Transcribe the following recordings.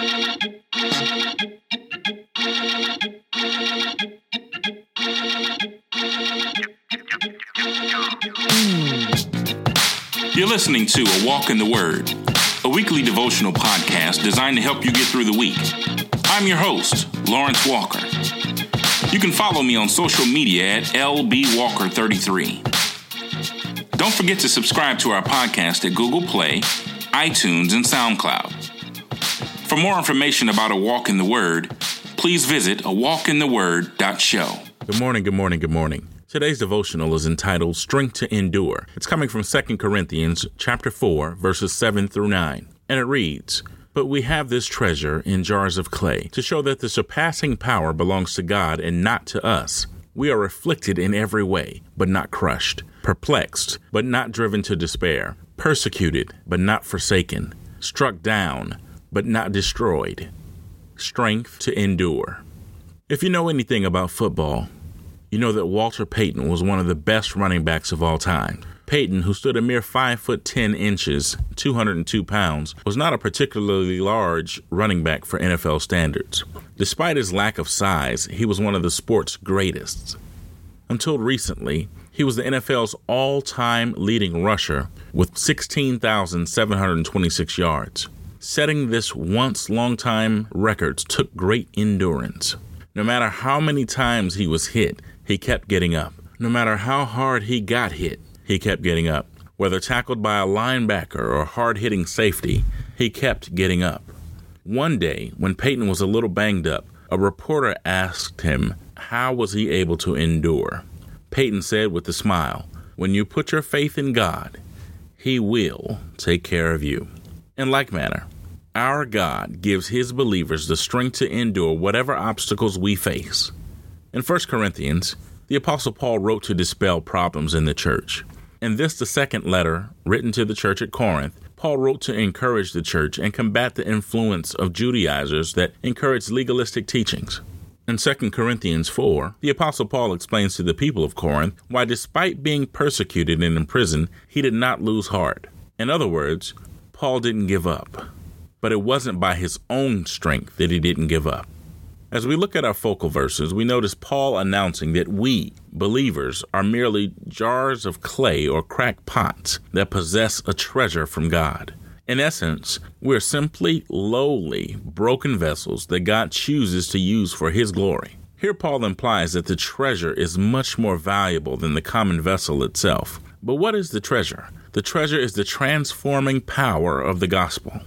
You're listening to A Walk in the Word, a weekly devotional podcast designed to help you get through the week. I'm your host, Lawrence Walker. You can follow me on social media at LBWalker33. Don't forget to subscribe to our podcast at Google Play, iTunes, and SoundCloud. For more information about A Walk in the Word, please visit awalkintheword.show. Good morning, good morning, good morning. Today's devotional is entitled Strength to Endure. It's coming from 2 Corinthians chapter 4, verses 7 through 9. And it reads, But we have this treasure in jars of clay, to show that the surpassing power belongs to God and not to us. We are afflicted in every way, but not crushed, perplexed, but not driven to despair, persecuted, but not forsaken, struck down, but not destroyed. Strength to endure. If you know anything about football, you know that Walter Payton was one of the best running backs of all time. Payton, who stood a mere 5 foot 10 inches, 202 pounds, was not a particularly large running back for NFL standards. Despite his lack of size, he was one of the sport's greatest. Until recently, he was the NFL's all time leading rusher with 16,726 yards. Setting this once long-time records took great endurance. No matter how many times he was hit, he kept getting up. No matter how hard he got hit, he kept getting up. Whether tackled by a linebacker or hard hitting safety, he kept getting up. One day, when Payton was a little banged up, a reporter asked him how was he able to endure. Payton said with a smile, When you put your faith in God, He will take care of you. In like manner, our God gives His believers the strength to endure whatever obstacles we face. In 1 Corinthians, the Apostle Paul wrote to dispel problems in the church. In this, the second letter, written to the church at Corinth, Paul wrote to encourage the church and combat the influence of Judaizers that encourage legalistic teachings. In 2 Corinthians 4, the Apostle Paul explains to the people of Corinth why, despite being persecuted and imprisoned, he did not lose heart. In other words, Paul didn't give up. But it wasn't by his own strength that he didn't give up. As we look at our focal verses, we notice Paul announcing that we, believers, are merely jars of clay or cracked pots that possess a treasure from God. In essence, we're simply lowly, broken vessels that God chooses to use for His glory. Here, Paul implies that the treasure is much more valuable than the common vessel itself. But what is the treasure? The treasure is the transforming power of the gospel.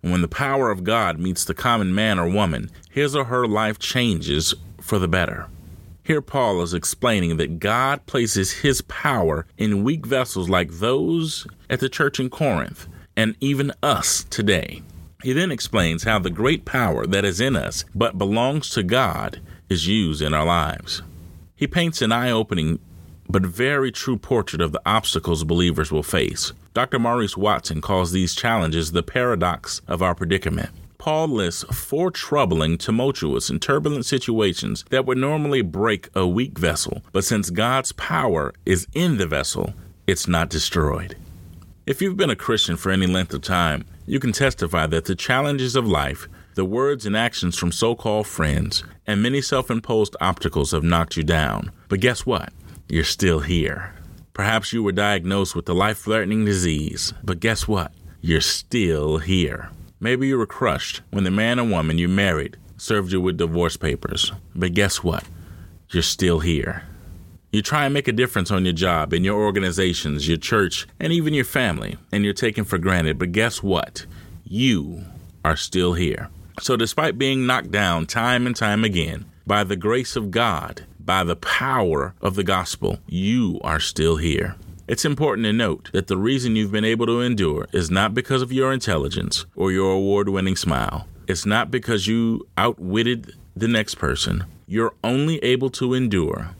When the power of God meets the common man or woman, his or her life changes for the better. Here, Paul is explaining that God places his power in weak vessels like those at the church in Corinth and even us today. He then explains how the great power that is in us but belongs to God is used in our lives. He paints an eye opening but very true portrait of the obstacles believers will face. Dr. Maurice Watson calls these challenges the paradox of our predicament. Paul lists four troubling, tumultuous, and turbulent situations that would normally break a weak vessel, but since God's power is in the vessel, it's not destroyed. If you've been a Christian for any length of time, you can testify that the challenges of life, the words and actions from so called friends, and many self imposed obstacles have knocked you down. But guess what? You're still here. Perhaps you were diagnosed with a life threatening disease, but guess what? You're still here. Maybe you were crushed when the man or woman you married served you with divorce papers, but guess what? You're still here. You try and make a difference on your job, in your organizations, your church, and even your family, and you're taken for granted, but guess what? You are still here. So, despite being knocked down time and time again, by the grace of God, by the power of the gospel, you are still here. It's important to note that the reason you've been able to endure is not because of your intelligence or your award winning smile. It's not because you outwitted the next person. You're only able to endure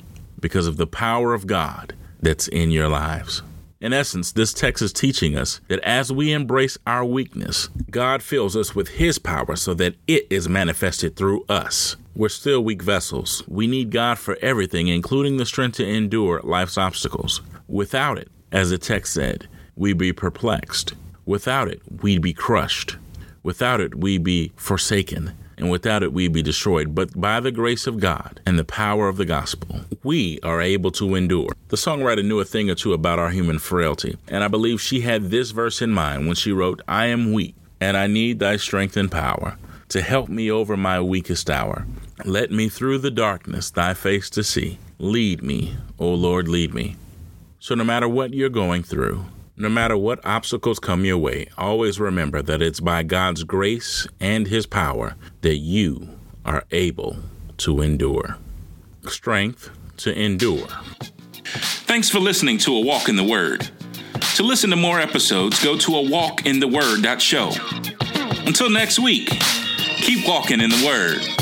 because of the power of God that's in your lives. In essence, this text is teaching us that as we embrace our weakness, God fills us with His power so that it is manifested through us. We're still weak vessels. We need God for everything, including the strength to endure life's obstacles. Without it, as the text said, we'd be perplexed. Without it, we'd be crushed. Without it, we'd be forsaken, and without it, we'd be destroyed. But by the grace of God and the power of the gospel, we are able to endure. The songwriter knew a thing or two about our human frailty, and I believe she had this verse in mind when she wrote, I am weak, and I need thy strength and power to help me over my weakest hour. Let me through the darkness thy face to see. Lead me, O Lord, lead me. So, no matter what you're going through, no matter what obstacles come your way, always remember that it's by God's grace and His power that you are able to endure. Strength to endure. Thanks for listening to A Walk in the Word. To listen to more episodes, go to a walkintheword.show. Until next week, keep walking in the Word.